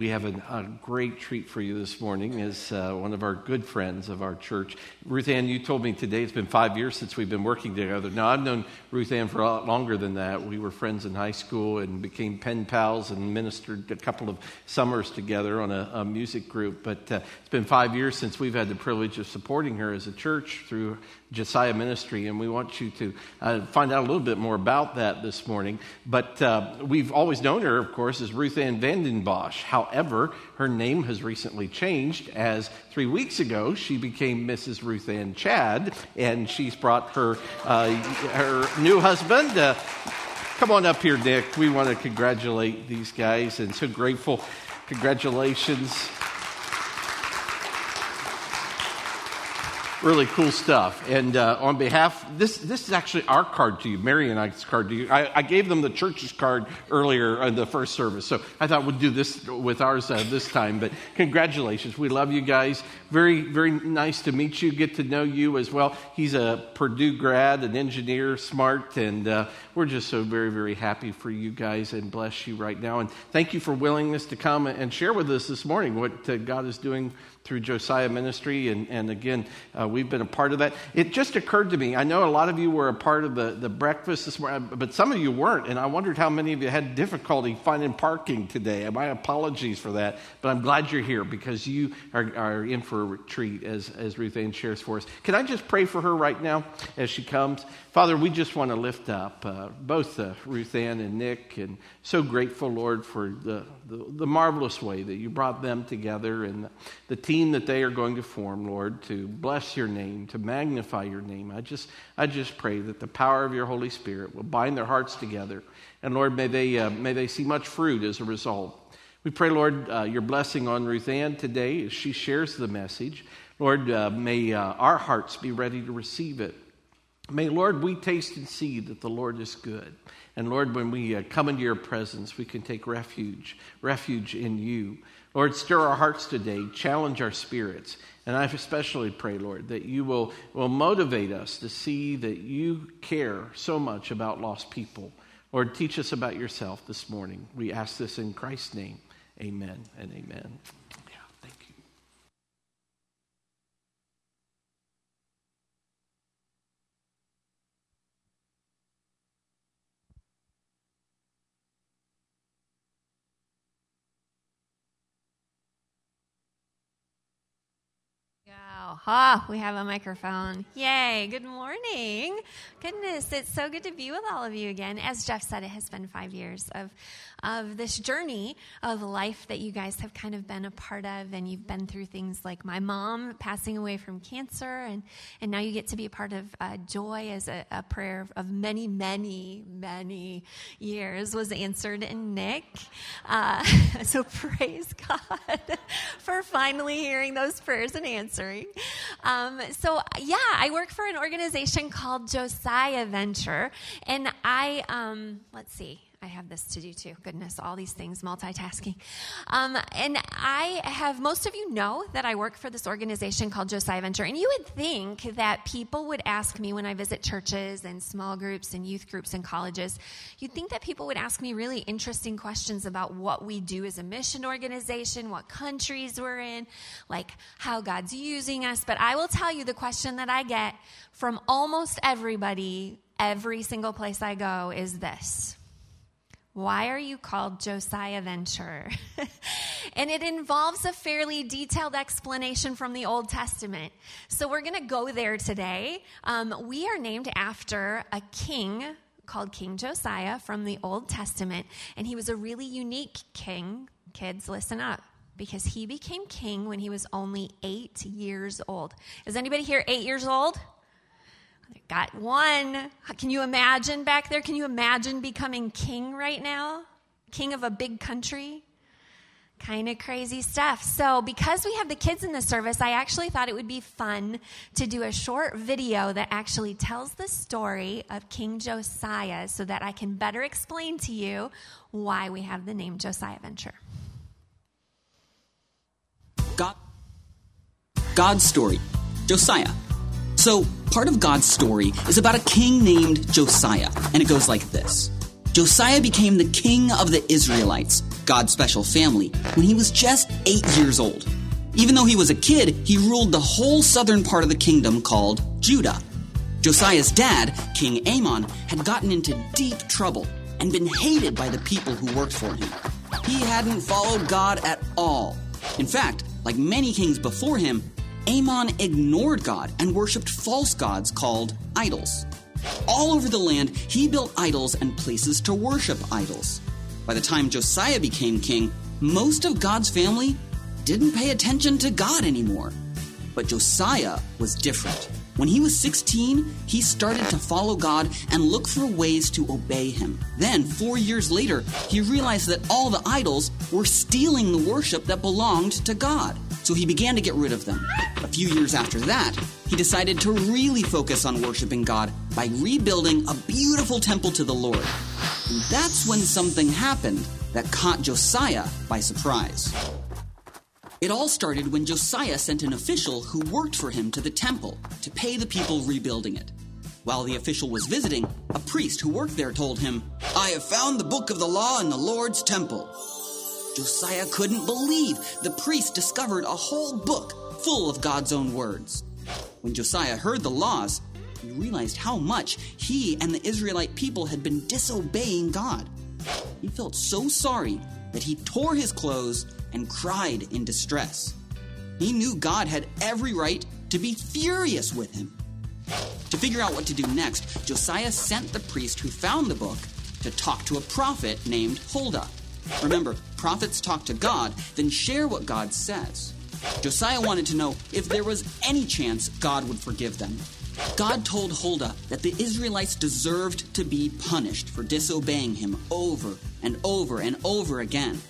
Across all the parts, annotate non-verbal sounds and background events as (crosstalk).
We have a, a, great treat for you this morning as uh, one of our good friends of our church. Ruth Ann, you told me today it's been five years since we've been working together. Now, I've known Ruth Ann for a lot longer than that. We were friends in high school and became pen pals and ministered a couple of summers together on a, a music group. But uh, it's been five years since we've had the privilege of supporting her as a church through Josiah Ministry, and we want you to uh, find out a little bit more about that this morning. But uh, we've always known her, of course, as Ruth Ann Vandenbosch. However, her name has recently changed, as three weeks ago she became Mrs. Ruth Ann Chad, and she's brought her, uh, her new husband. Uh, come on up here, Nick. We want to congratulate these guys, and so grateful. Congratulations. Really cool stuff. And uh, on behalf, this this is actually our card to you, Mary and I's card to you. I, I, gave them the church's card earlier in the first service, so I thought we'd do this with ours uh, this time. But congratulations, we love you guys. Very very nice to meet you, get to know you as well. He's a Purdue grad, an engineer, smart, and uh, we're just so very very happy for you guys and bless you right now. And thank you for willingness to come and share with us this morning what uh, God is doing through Josiah Ministry. And, and again, uh, we've been a part of that. It just occurred to me, I know a lot of you were a part of the, the breakfast this morning, but some of you weren't. And I wondered how many of you had difficulty finding parking today. My apologies for that. But I'm glad you're here because you are, are in for a retreat, as, as Ruth Ann shares for us. Can I just pray for her right now as she comes? Father, we just want to lift up uh, both uh, Ruth Ann and Nick, and so grateful, Lord, for the, the, the, marvelous way that you brought them together and the, team that they are going to form, Lord, to bless your name, to magnify your name. I just, I just pray that the power of your Holy Spirit will bind their hearts together, and Lord, may they, uh, may they see much fruit as a result. We pray, Lord, uh, your blessing on Ruth Ann today as she shares the message. Lord, uh, may uh, our hearts be ready to receive it. May, Lord, we taste and see that the Lord is good. And Lord, when we uh, come into your presence, we can take refuge, refuge in you. Lord, stir our hearts today, challenge our spirits. And I especially pray, Lord, that you will, will motivate us to see that you care so much about lost people. Lord, teach us about yourself this morning. We ask this in Christ's name. Amen and amen. Ah, we have a microphone. Yay. Good morning. Goodness, it's so good to be with all of you again. As Jeff said, it has been five years of, of this journey of life that you guys have kind of been a part of. And you've been through things like my mom passing away from cancer. And, and now you get to be a part of uh, joy as a, a prayer of many, many, many years was answered in Nick. Uh, (laughs) so praise God (laughs) for finally hearing those prayers and answering. Um, so, yeah, I work for an organization called Josiah Venture, and I, um, let's see, I have this to do too. Goodness, all these things, multitasking. Um, and I have, most of you know that I work for this organization called Josiah Venture. And you would think that people would ask me when I visit churches and small groups and youth groups and colleges, you'd think that people would ask me really interesting questions about what we do as a mission organization, what countries we're in, like how God's using us. But I will tell you the question that I get from almost everybody every single place I go is this why are you called Josiah Venture? (laughs) and it involves a fairly detailed explanation from the Old Testament. So we're going to go there today. Um, we are named after a king called King Josiah from the Old Testament, and he was a really unique king. Kids, listen up. Because he became king when he was only eight years old. Is anybody here eight years old? Got one. Can you imagine back there? Can you imagine becoming king right now? King of a big country? Kind of crazy stuff. So, because we have the kids in the service, I actually thought it would be fun to do a short video that actually tells the story of King Josiah so that I can better explain to you why we have the name Josiah Venture. God, God's story, Josiah. So, part of God's story is about a king named Josiah, and it goes like this Josiah became the king of the Israelites. God's special family, when he was just eight years old. Even though he was a kid, he ruled the whole southern part of the kingdom called Judah. Josiah's dad, King Amon, had gotten into deep trouble and been hated by the people who worked for him. He hadn't followed God at all. In fact, like many kings before him, Amon ignored God and worshipped false gods called idols. All over the land, he built idols and places to worship idols. By the time Josiah became king, most of God's family didn't pay attention to God anymore. But Josiah was different. When he was 16, he started to follow God and look for ways to obey him. Then, four years later, he realized that all the idols were stealing the worship that belonged to God. So he began to get rid of them. A few years after that, he decided to really focus on worshiping God by rebuilding a beautiful temple to the Lord. And that's when something happened that caught Josiah by surprise. It all started when Josiah sent an official who worked for him to the temple to pay the people rebuilding it. While the official was visiting, a priest who worked there told him, I have found the book of the law in the Lord's temple. Josiah couldn't believe the priest discovered a whole book full of God's own words. When Josiah heard the laws, he realized how much he and the Israelite people had been disobeying God. He felt so sorry that he tore his clothes and cried in distress. He knew God had every right to be furious with him. To figure out what to do next, Josiah sent the priest who found the book to talk to a prophet named Huldah. Remember, prophets talk to God, then share what God says. Josiah wanted to know if there was any chance God would forgive them. God told Huldah that the Israelites deserved to be punished for disobeying him over and over and over again.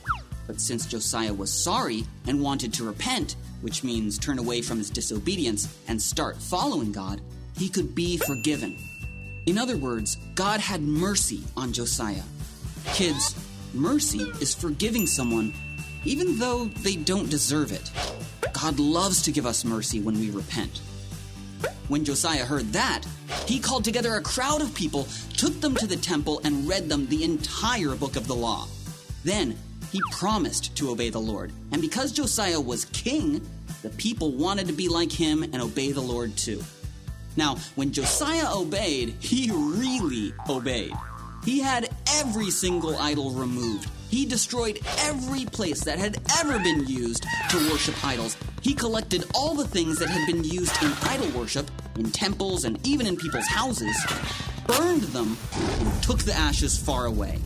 But since Josiah was sorry and wanted to repent, which means turn away from his disobedience and start following God, he could be forgiven. In other words, God had mercy on Josiah. Kids, mercy is forgiving someone even though they don't deserve it. God loves to give us mercy when we repent. When Josiah heard that, he called together a crowd of people, took them to the temple, and read them the entire book of the law. Then he promised to obey the Lord. And because Josiah was king, the people wanted to be like him and obey the Lord too. Now, when Josiah obeyed, he really obeyed. He had every single idol removed. He destroyed every place that had ever been used to worship idols. He collected all the things that had been used in idol worship, in temples, and even in people's houses, burned them, and took the ashes far away.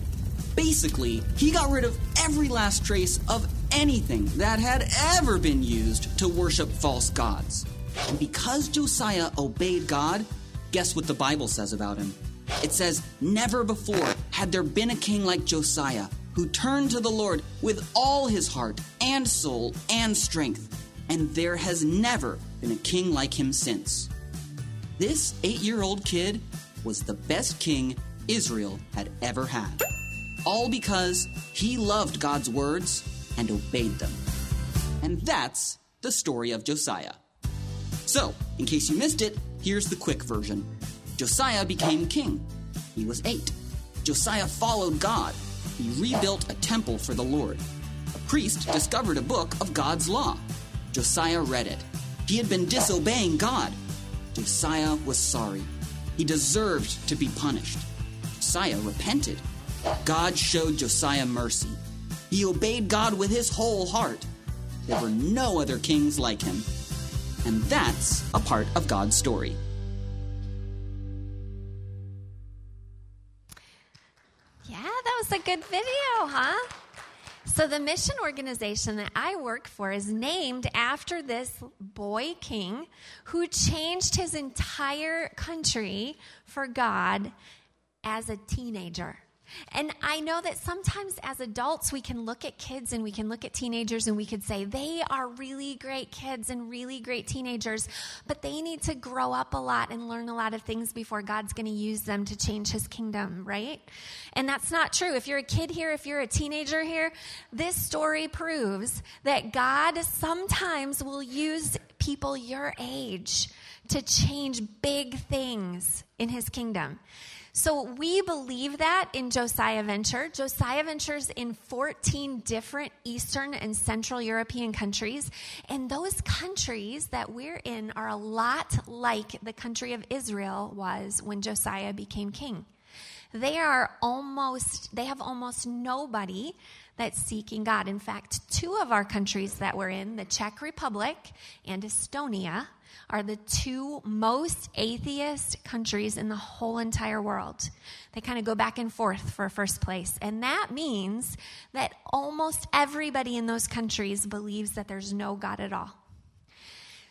Basically, he got rid of every last trace of anything that had ever been used to worship false gods. And because Josiah obeyed God, guess what the Bible says about him? It says, Never before had there been a king like Josiah who turned to the Lord with all his heart and soul and strength, and there has never been a king like him since. This eight year old kid was the best king Israel had ever had all because he loved God's words and obeyed them. And that's the story of Josiah. So, in case you missed it, here's the quick version Josiah became king. He was eight. Josiah followed God. He rebuilt a temple for the Lord. A priest discovered a book of God's law. Josiah read it. He had been disobeying God. Josiah was sorry. He deserved to be punished. Josiah repented. God showed Josiah mercy. He obeyed God with his whole heart. There were no other kings like him. And that's a part of God's story. Yeah, that was a good video, huh? So, the mission organization that I work for is named after this boy king who changed his entire country for God as a teenager. And I know that sometimes as adults, we can look at kids and we can look at teenagers and we could say, they are really great kids and really great teenagers, but they need to grow up a lot and learn a lot of things before God's going to use them to change his kingdom, right? And that's not true. If you're a kid here, if you're a teenager here, this story proves that God sometimes will use people your age to change big things in his kingdom. So we believe that in Josiah Venture. Josiah Ventures in 14 different Eastern and Central European countries. And those countries that we're in are a lot like the country of Israel was when Josiah became king. They are almost, they have almost nobody that's seeking God. In fact, two of our countries that we're in, the Czech Republic and Estonia, are the two most atheist countries in the whole entire world. They kind of go back and forth for first place. And that means that almost everybody in those countries believes that there's no God at all.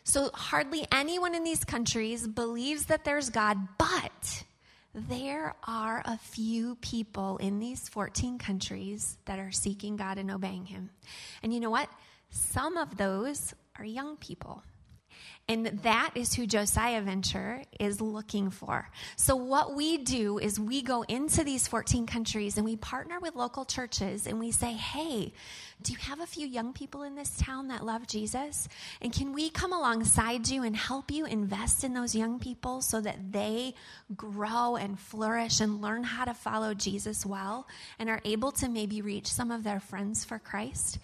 So hardly anyone in these countries believes that there's God, but there are a few people in these 14 countries that are seeking God and obeying Him. And you know what? Some of those are young people. And that is who Josiah Venture is looking for. So, what we do is we go into these 14 countries and we partner with local churches and we say, hey, do you have a few young people in this town that love Jesus? And can we come alongside you and help you invest in those young people so that they grow and flourish and learn how to follow Jesus well and are able to maybe reach some of their friends for Christ?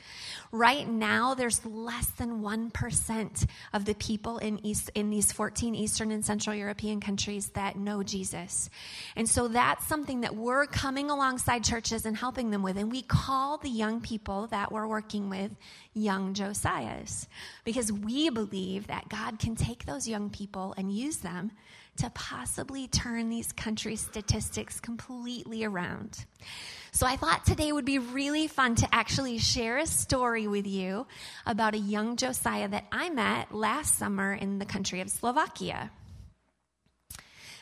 Right now, there's less than 1% of the people in, East, in these 14 Eastern and Central European countries that know Jesus. And so that's something that we're coming alongside churches and helping them with. And we call the young people that we're working with young Josiahs because we believe that God can take those young people and use them to possibly turn these country statistics completely around. So I thought today would be really fun to actually share a story with you about a young Josiah that I met last summer in the country of Slovakia.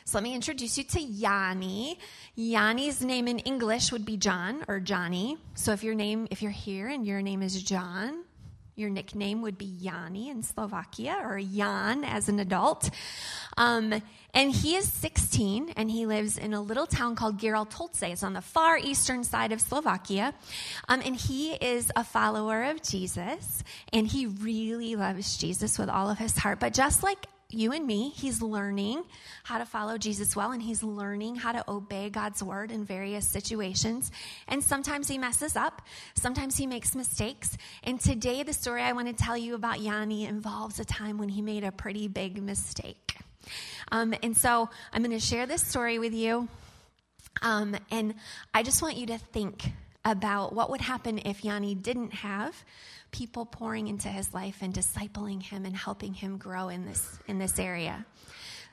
So let me introduce you to Yanni. Yanni's name in English would be John or Johnny. So if your name, if you're here and your name is John, your nickname would be Yanni in Slovakia or Jan as an adult. Um, and he is 16 and he lives in a little town called Giraltovce. It's on the far eastern side of Slovakia. Um, and he is a follower of Jesus and he really loves Jesus with all of his heart. But just like you and me, he's learning how to follow Jesus well and he's learning how to obey God's word in various situations. And sometimes he messes up, sometimes he makes mistakes. And today, the story I want to tell you about Yanni involves a time when he made a pretty big mistake. Um, and so I'm going to share this story with you. Um, and I just want you to think about what would happen if Yanni didn't have people pouring into his life and discipling him and helping him grow in this in this area.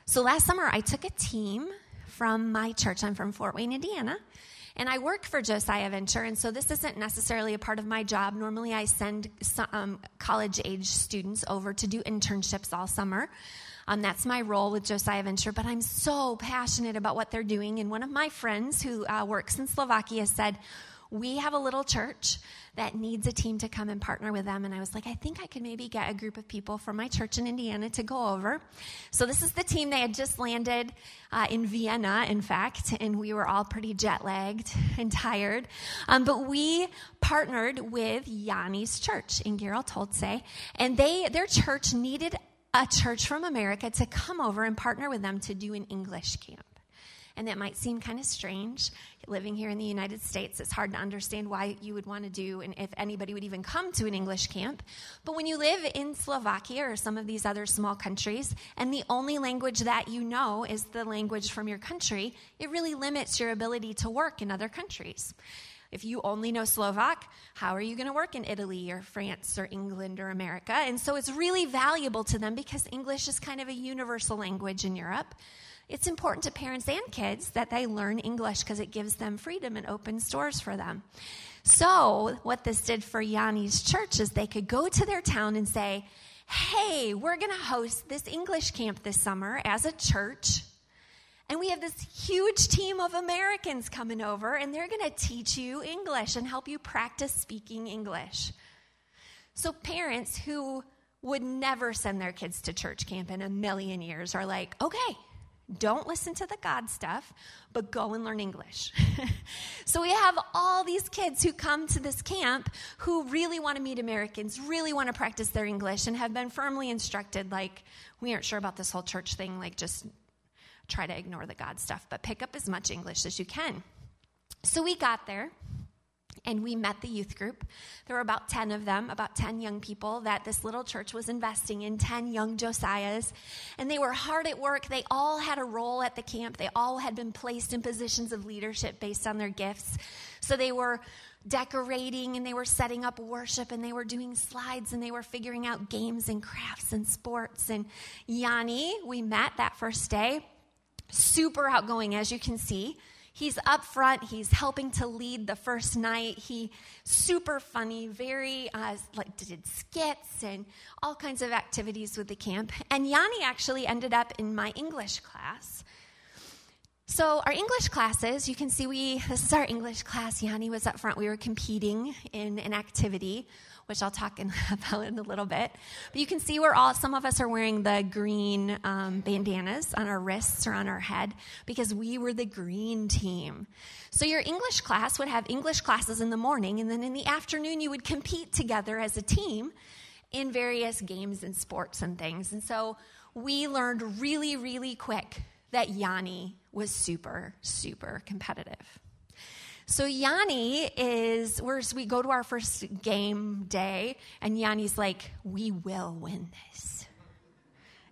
So last summer I took a team from my church. I'm from Fort Wayne, Indiana. And I work for Josiah Venture, and so this isn't necessarily a part of my job. Normally, I send um, college age students over to do internships all summer. Um, that's my role with Josiah Venture, but I'm so passionate about what they're doing. And one of my friends who uh, works in Slovakia said, we have a little church that needs a team to come and partner with them. And I was like, I think I could maybe get a group of people from my church in Indiana to go over. So this is the team. They had just landed uh, in Vienna, in fact, and we were all pretty jet lagged (laughs) and tired. Um, but we partnered with Yanni's church in Giraltovce, and they their church needed a church from America to come over and partner with them to do an English camp. And that might seem kind of strange. Living here in the United States, it's hard to understand why you would want to do, and if anybody would even come to an English camp. But when you live in Slovakia or some of these other small countries, and the only language that you know is the language from your country, it really limits your ability to work in other countries. If you only know Slovak, how are you going to work in Italy or France or England or America? And so it's really valuable to them because English is kind of a universal language in Europe it's important to parents and kids that they learn English because it gives them freedom and opens doors for them. So, what this did for Yanni's church is they could go to their town and say, Hey, we're going to host this English camp this summer as a church. And we have this huge team of Americans coming over, and they're going to teach you English and help you practice speaking English. So, parents who would never send their kids to church camp in a million years are like, okay, don't listen to the God stuff, but go and learn English. (laughs) so we have all these kids who come to this camp who really want to meet Americans, really want to practice their English, and have been firmly instructed like, we aren't sure about this whole church thing, like, just try to ignore the God stuff, but pick up as much English as you can. So we got there and we met the youth group. There were about 10 of them, about 10 young people that this little church was investing in, 10 young Josiahs. And they were hard at work. They all had a role at the camp, they all had been placed in positions of leadership based on their gifts. So they were decorating and they were setting up worship and they were doing slides and they were figuring out games and crafts and sports. And Yanni, we met that first day, super outgoing, as you can see he's up front. He's helping to lead the first night. He super funny very uh, like did skits and all kinds of activities with the camp. And yanni actually ended up in my english class so our english classes you can see we (laughs) this is our english class yanni was up front we were competing in an activity which I'll talk in, (laughs) about in a little bit. But you can see we're all, some of us are wearing the green um, bandanas on our wrists or on our head because we were the green team. So your English class would have English classes in the morning, and then in the afternoon, you would compete together as a team in various games and sports and things. And so we learned really, really quick that Yanni was super, super competitive. So Yanni is, we're, we go to our first game day, and Yanni's like, we will win this.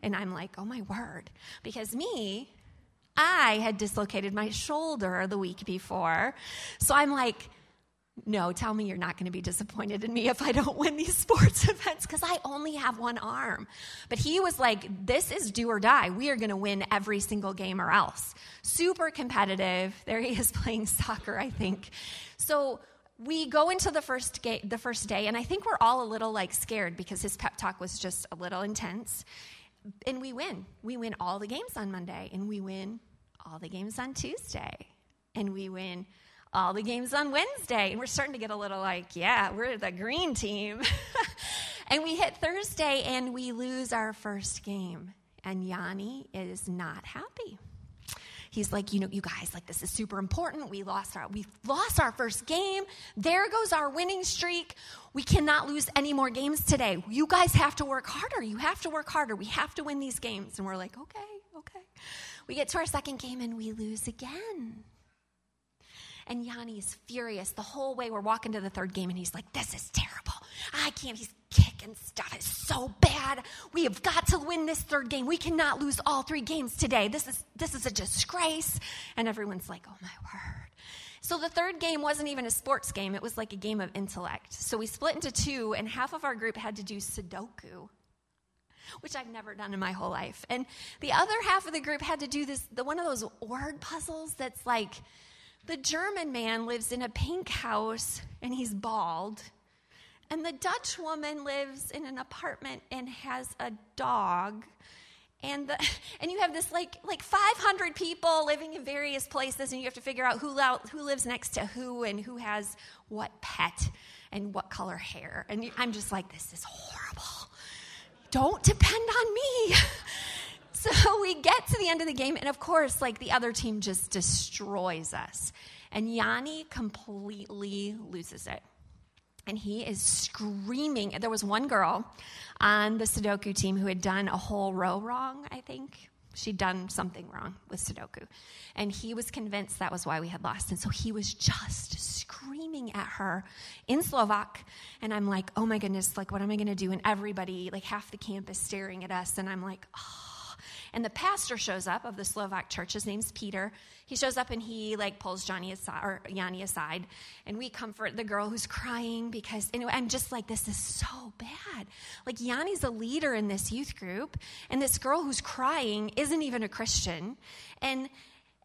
And I'm like, oh my word. Because me, I had dislocated my shoulder the week before. So I'm like, no, tell me you're not going to be disappointed in me if I don't win these sports (laughs) events because I only have one arm. But he was like, this is do or die. We are going to win every single game or else. Super competitive. There he is (laughs) playing soccer, I think. So we go into the first, ga- the first day, and I think we're all a little like scared because his pep talk was just a little intense. And we win. We win all the games on Monday, and we win all the games on Tuesday, and we win all the games on Wednesday. And we're starting to get a little like, yeah, we're the green team. (laughs) and we hit Thursday and we lose our first game. And Yanni is not happy. He's like, you know, you guys, like this is super important. We lost our we lost our first game. There goes our winning streak. We cannot lose any more games today. You guys have to work harder. You have to work harder. We have to win these games. And we're like, okay, okay. We get to our second game and we lose again. And Yanni is furious the whole way we're walking to the third game, and he's like, This is terrible. I can't. He's kicking stuff. It's so bad. We have got to win this third game. We cannot lose all three games today. This is this is a disgrace. And everyone's like, Oh my word. So the third game wasn't even a sports game, it was like a game of intellect. So we split into two, and half of our group had to do Sudoku which I've never done in my whole life. And the other half of the group had to do this the one of those word puzzles that's like the German man lives in a pink house and he's bald. And the Dutch woman lives in an apartment and has a dog. And, the, (laughs) and you have this like, like 500 people living in various places, and you have to figure out who, who lives next to who and who has what pet and what color hair. And I'm just like, this is horrible. Don't depend on me. (laughs) We get to the end of the game, and of course, like the other team just destroys us. And Yanni completely loses it. And he is screaming. There was one girl on the Sudoku team who had done a whole row wrong, I think. She'd done something wrong with Sudoku. And he was convinced that was why we had lost. And so he was just screaming at her in Slovak. And I'm like, oh my goodness, like, what am I going to do? And everybody, like, half the camp is staring at us. And I'm like, oh and the pastor shows up of the Slovak church. His name's Peter. He shows up and he like pulls Johnny aside or Yanni aside, and we comfort the girl who's crying because anyway, I'm just like, this is so bad. Like Yanni's a leader in this youth group, and this girl who's crying isn't even a Christian. And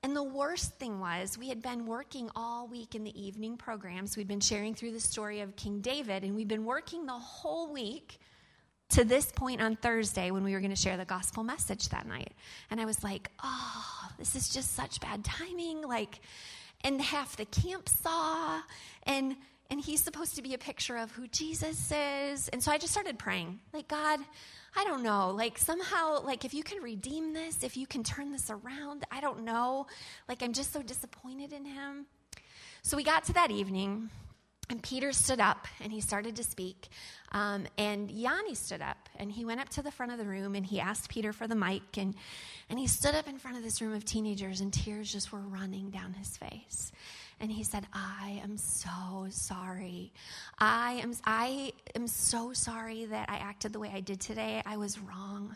and the worst thing was, we had been working all week in the evening programs. We'd been sharing through the story of King David, and we'd been working the whole week to this point on Thursday when we were going to share the gospel message that night. And I was like, oh, this is just such bad timing. Like, and half the camp saw, and and he's supposed to be a picture of who Jesus is. And so I just started praying, like, God, I don't know, like somehow, like if you can redeem this, if you can turn this around, I don't know. Like I'm just so disappointed in him. So we got to that evening, and Peter stood up and he started to speak. Um, and Yanni stood up and he went up to the front of the room and he asked Peter for the mic. And, and he stood up in front of this room of teenagers and tears just were running down his face and he said, I am so sorry. I am, I am so sorry that I acted the way I did today. I was wrong.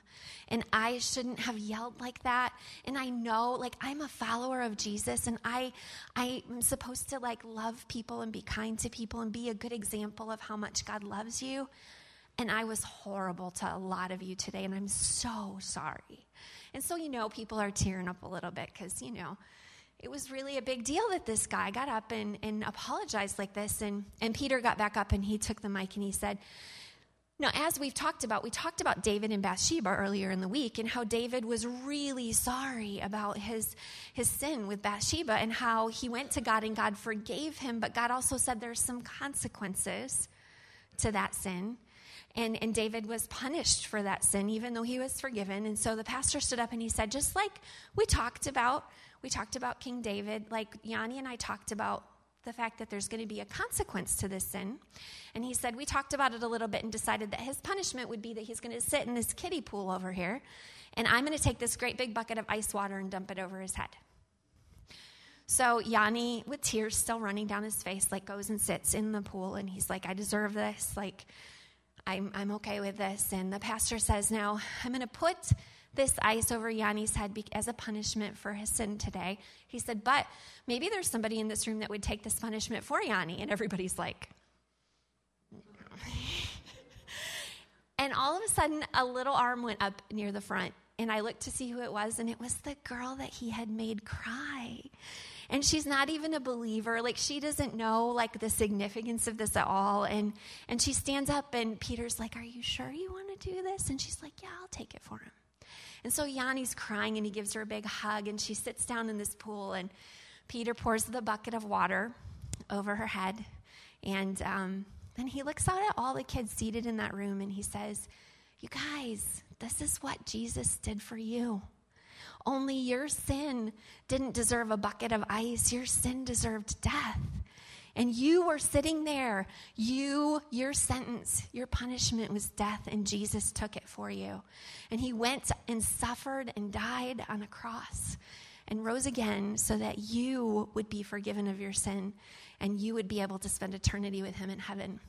And I shouldn't have yelled like that. And I know, like, I'm a follower of Jesus and I, I am supposed to, like, love people and be kind to people and be a good example of how much God loves you. And I was horrible to a lot of you today, and I'm so sorry. And so, you know, people are tearing up a little bit because, you know, it was really a big deal that this guy got up and, and apologized like this. And, and Peter got back up and he took the mic and he said, now, as we've talked about, we talked about David and Bathsheba earlier in the week and how David was really sorry about his, his sin with Bathsheba and how he went to God and God forgave him, but God also said there's some consequences to that sin. And, and David was punished for that sin, even though he was forgiven. And so the pastor stood up and he said, just like we talked about we talked about King David. Like Yanni and I talked about the fact that there's going to be a consequence to this sin. And he said, We talked about it a little bit and decided that his punishment would be that he's going to sit in this kiddie pool over here, and I'm going to take this great big bucket of ice water and dump it over his head. So Yanni, with tears still running down his face, like goes and sits in the pool, and he's like, I deserve this. Like, I'm, I'm okay with this. And the pastor says, Now, I'm going to put this ice over Yanni's head as a punishment for his sin today. He said, But maybe there's somebody in this room that would take this punishment for Yanni. And everybody's like, (laughs) And all of a sudden, a little arm went up near the front. And I looked to see who it was, and it was the girl that he had made cry. And she's not even a believer. Like, she doesn't know, like, the significance of this at all. And, and she stands up, and Peter's like, Are you sure you want to do this? And she's like, Yeah, I'll take it for him. And so Yanni's crying and he gives her a big hug and she sits down in this pool and Peter pours the bucket of water over her head. And um, then he looks out at all the kids seated in that room and he says, You guys, this is what Jesus did for you. Only your sin didn't deserve a bucket of ice, your sin deserved death. And you were sitting there. You, your sentence, your punishment was death, and Jesus took it for you. And he went and suffered and died on a cross and rose again so that you would be forgiven of your sin and you would be able to spend eternity with him in heaven.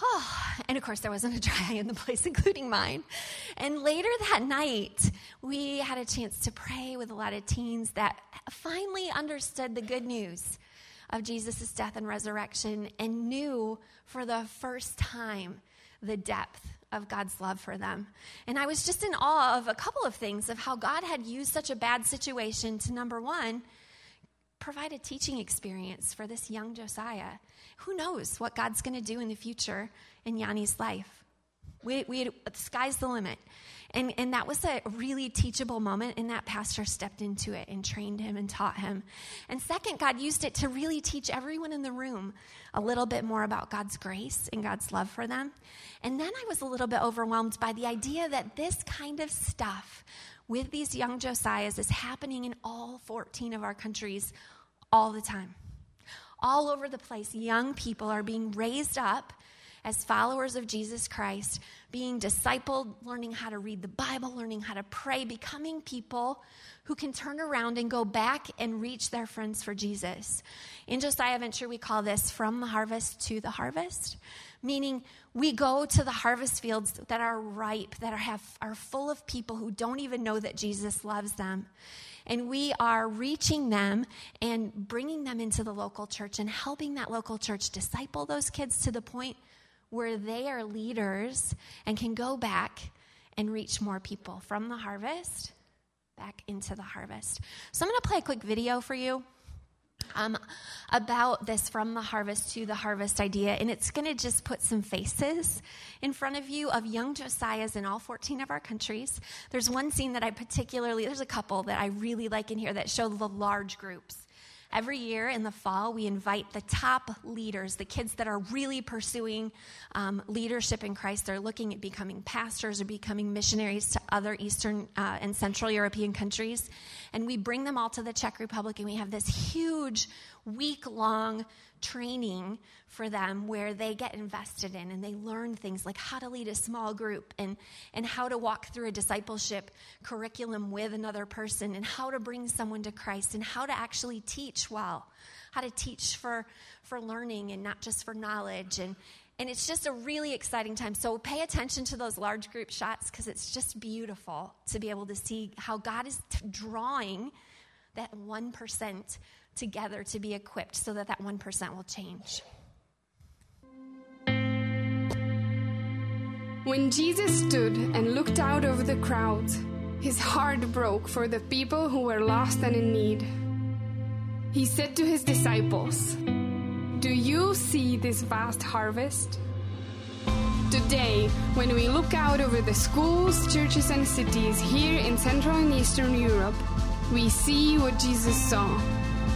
(sighs) And of course, there wasn't a dry eye in the place, (laughs) including mine. And later that night, we had a chance to pray with a lot of teens that finally understood the good news of Jesus' death and resurrection and knew for the first time the depth of God's love for them. And I was just in awe of a couple of things of how God had used such a bad situation to, number one, provide a teaching experience for this young Josiah. Who knows what God's going to do in the future in Yanni's life? We, we, uh, the sky's the limit. And, and that was a really teachable moment, and that pastor stepped into it and trained him and taught him. And second, God used it to really teach everyone in the room a little bit more about God's grace and God's love for them. And then I was a little bit overwhelmed by the idea that this kind of stuff with these young Josiahs is happening in all 14 of our countries all the time. All over the place, young people are being raised up as followers of Jesus Christ, being discipled, learning how to read the Bible, learning how to pray, becoming people who can turn around and go back and reach their friends for Jesus. In Josiah Venture, we call this from the harvest to the harvest, meaning we go to the harvest fields that are ripe, that are, have, are full of people who don't even know that Jesus loves them. And we are reaching them and bringing them into the local church and helping that local church disciple those kids to the point where they are leaders and can go back and reach more people from the harvest back into the harvest. So I'm going to play a quick video for you. Um, about this from the harvest to the harvest idea, and it's going to just put some faces in front of you of young Josiahs in all 14 of our countries. There's one scene that I particularly, there's a couple that I really like in here that show the large groups Every year in the fall, we invite the top leaders, the kids that are really pursuing um, leadership in Christ. They're looking at becoming pastors or becoming missionaries to other Eastern uh, and Central European countries. And we bring them all to the Czech Republic, and we have this huge week long training for them where they get invested in and they learn things like how to lead a small group and, and how to walk through a discipleship curriculum with another person and how to bring someone to Christ and how to actually teach well, how to teach for, for learning and not just for knowledge. And, and it's just a really exciting time. So pay attention to those large group shots because it's just beautiful to be able to see how God is t- drawing that 1% together to be equipped so that that 1% will change. When Jesus stood and looked out over the crowds, his heart broke for the people who were lost and in need. He said to his disciples, Do you see this vast harvest? Today, when we look out over the schools, churches, and cities here in Central and Eastern Europe, we see what Jesus saw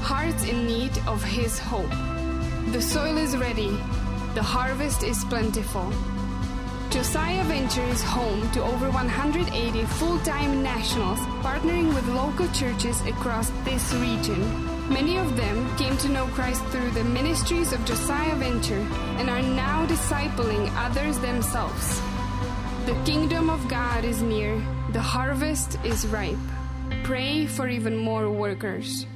hearts in need of His hope. The soil is ready, the harvest is plentiful. Josiah Venture is home to over 180 full time nationals partnering with local churches across this region. Many of them came to know Christ through the ministries of Josiah Venture and are now discipling others themselves. The kingdom of God is near, the harvest is ripe. Pray for even more workers.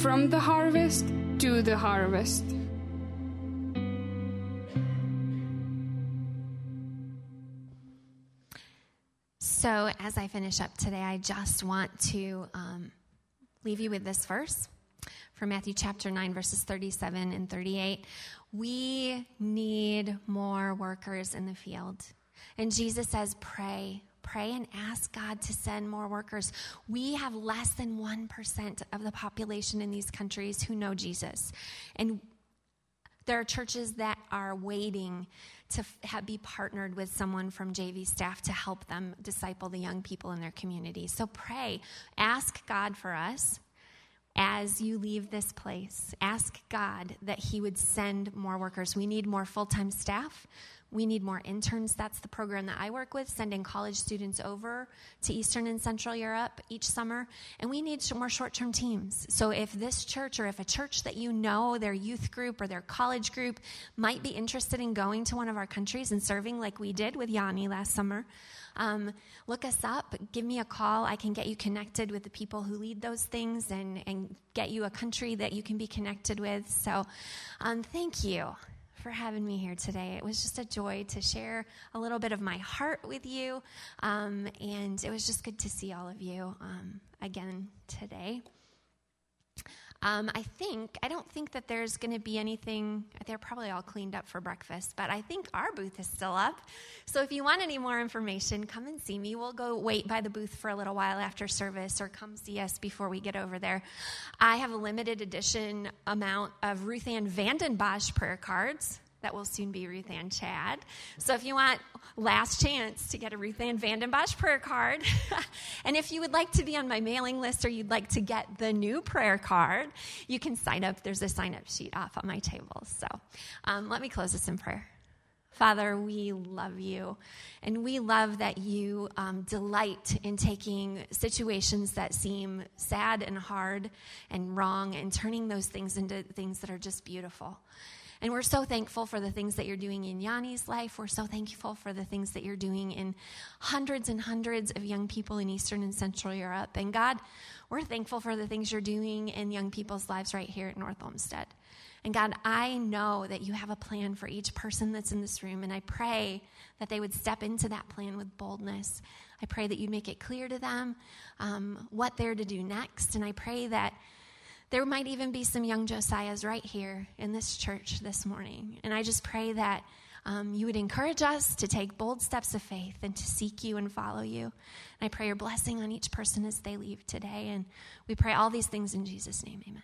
From the harvest to the harvest. So, as I finish up today, I just want to um, leave you with this verse from Matthew chapter 9, verses 37 and 38. We need more workers in the field. And Jesus says, Pray, pray and ask God to send more workers. We have less than 1% of the population in these countries who know Jesus. And there are churches that are waiting to have, be partnered with someone from JV staff to help them disciple the young people in their community. So pray, ask God for us as you leave this place. Ask God that He would send more workers. We need more full time staff. We need more interns. That's the program that I work with, sending college students over to Eastern and Central Europe each summer. And we need more short term teams. So if this church or if a church that you know, their youth group or their college group, might be interested in going to one of our countries and serving like we did with Yanni last summer, um, look us up, give me a call. I can get you connected with the people who lead those things and, and get you a country that you can be connected with. So um, thank you for having me here today. It was just a joy to share a little bit of my heart with you. Um, and it was just good to see all of you um, again today. Um, I think, I don't think that there's going to be anything, they're probably all cleaned up for breakfast, but I think our booth is still up. So if you want any more information, come and see me. We'll go wait by the booth for a little while after service or come see us before we get over there. I have a limited edition amount of Ruth Ann Vanden Bosch prayer cards that will soon be Ruth Ann Chad. So if you want last chance to get a Ruth Ann Vanden Bosch prayer card, (laughs) and if you would like to be on my mailing list or you'd like to get the new prayer card, you can sign up. There's a sign up sheet off on my table. So um, let me close this in prayer. Father, we love you. And we love that you um, delight in taking situations that seem sad and hard and wrong and turning those things into things that are just beautiful. And we're so thankful for the things that you're doing in Yanni's life. We're so thankful for the things that you're doing in hundreds and hundreds of young people in Eastern and Central Europe. And God, we're thankful for the things you're doing in young people's lives right here at North Olmsted. And God, I know that you have a plan for each person that's in this room, and I pray that they would step into that plan with boldness. I pray that you make it clear to them um, what they're to do next, and I pray that there might even be some young Josiahs right here in this church this morning. And I just pray that um, you would encourage us to take bold steps of faith and to seek you and follow you. And I pray your blessing on each person as they leave today. And we pray all these things in Jesus' name. Amen.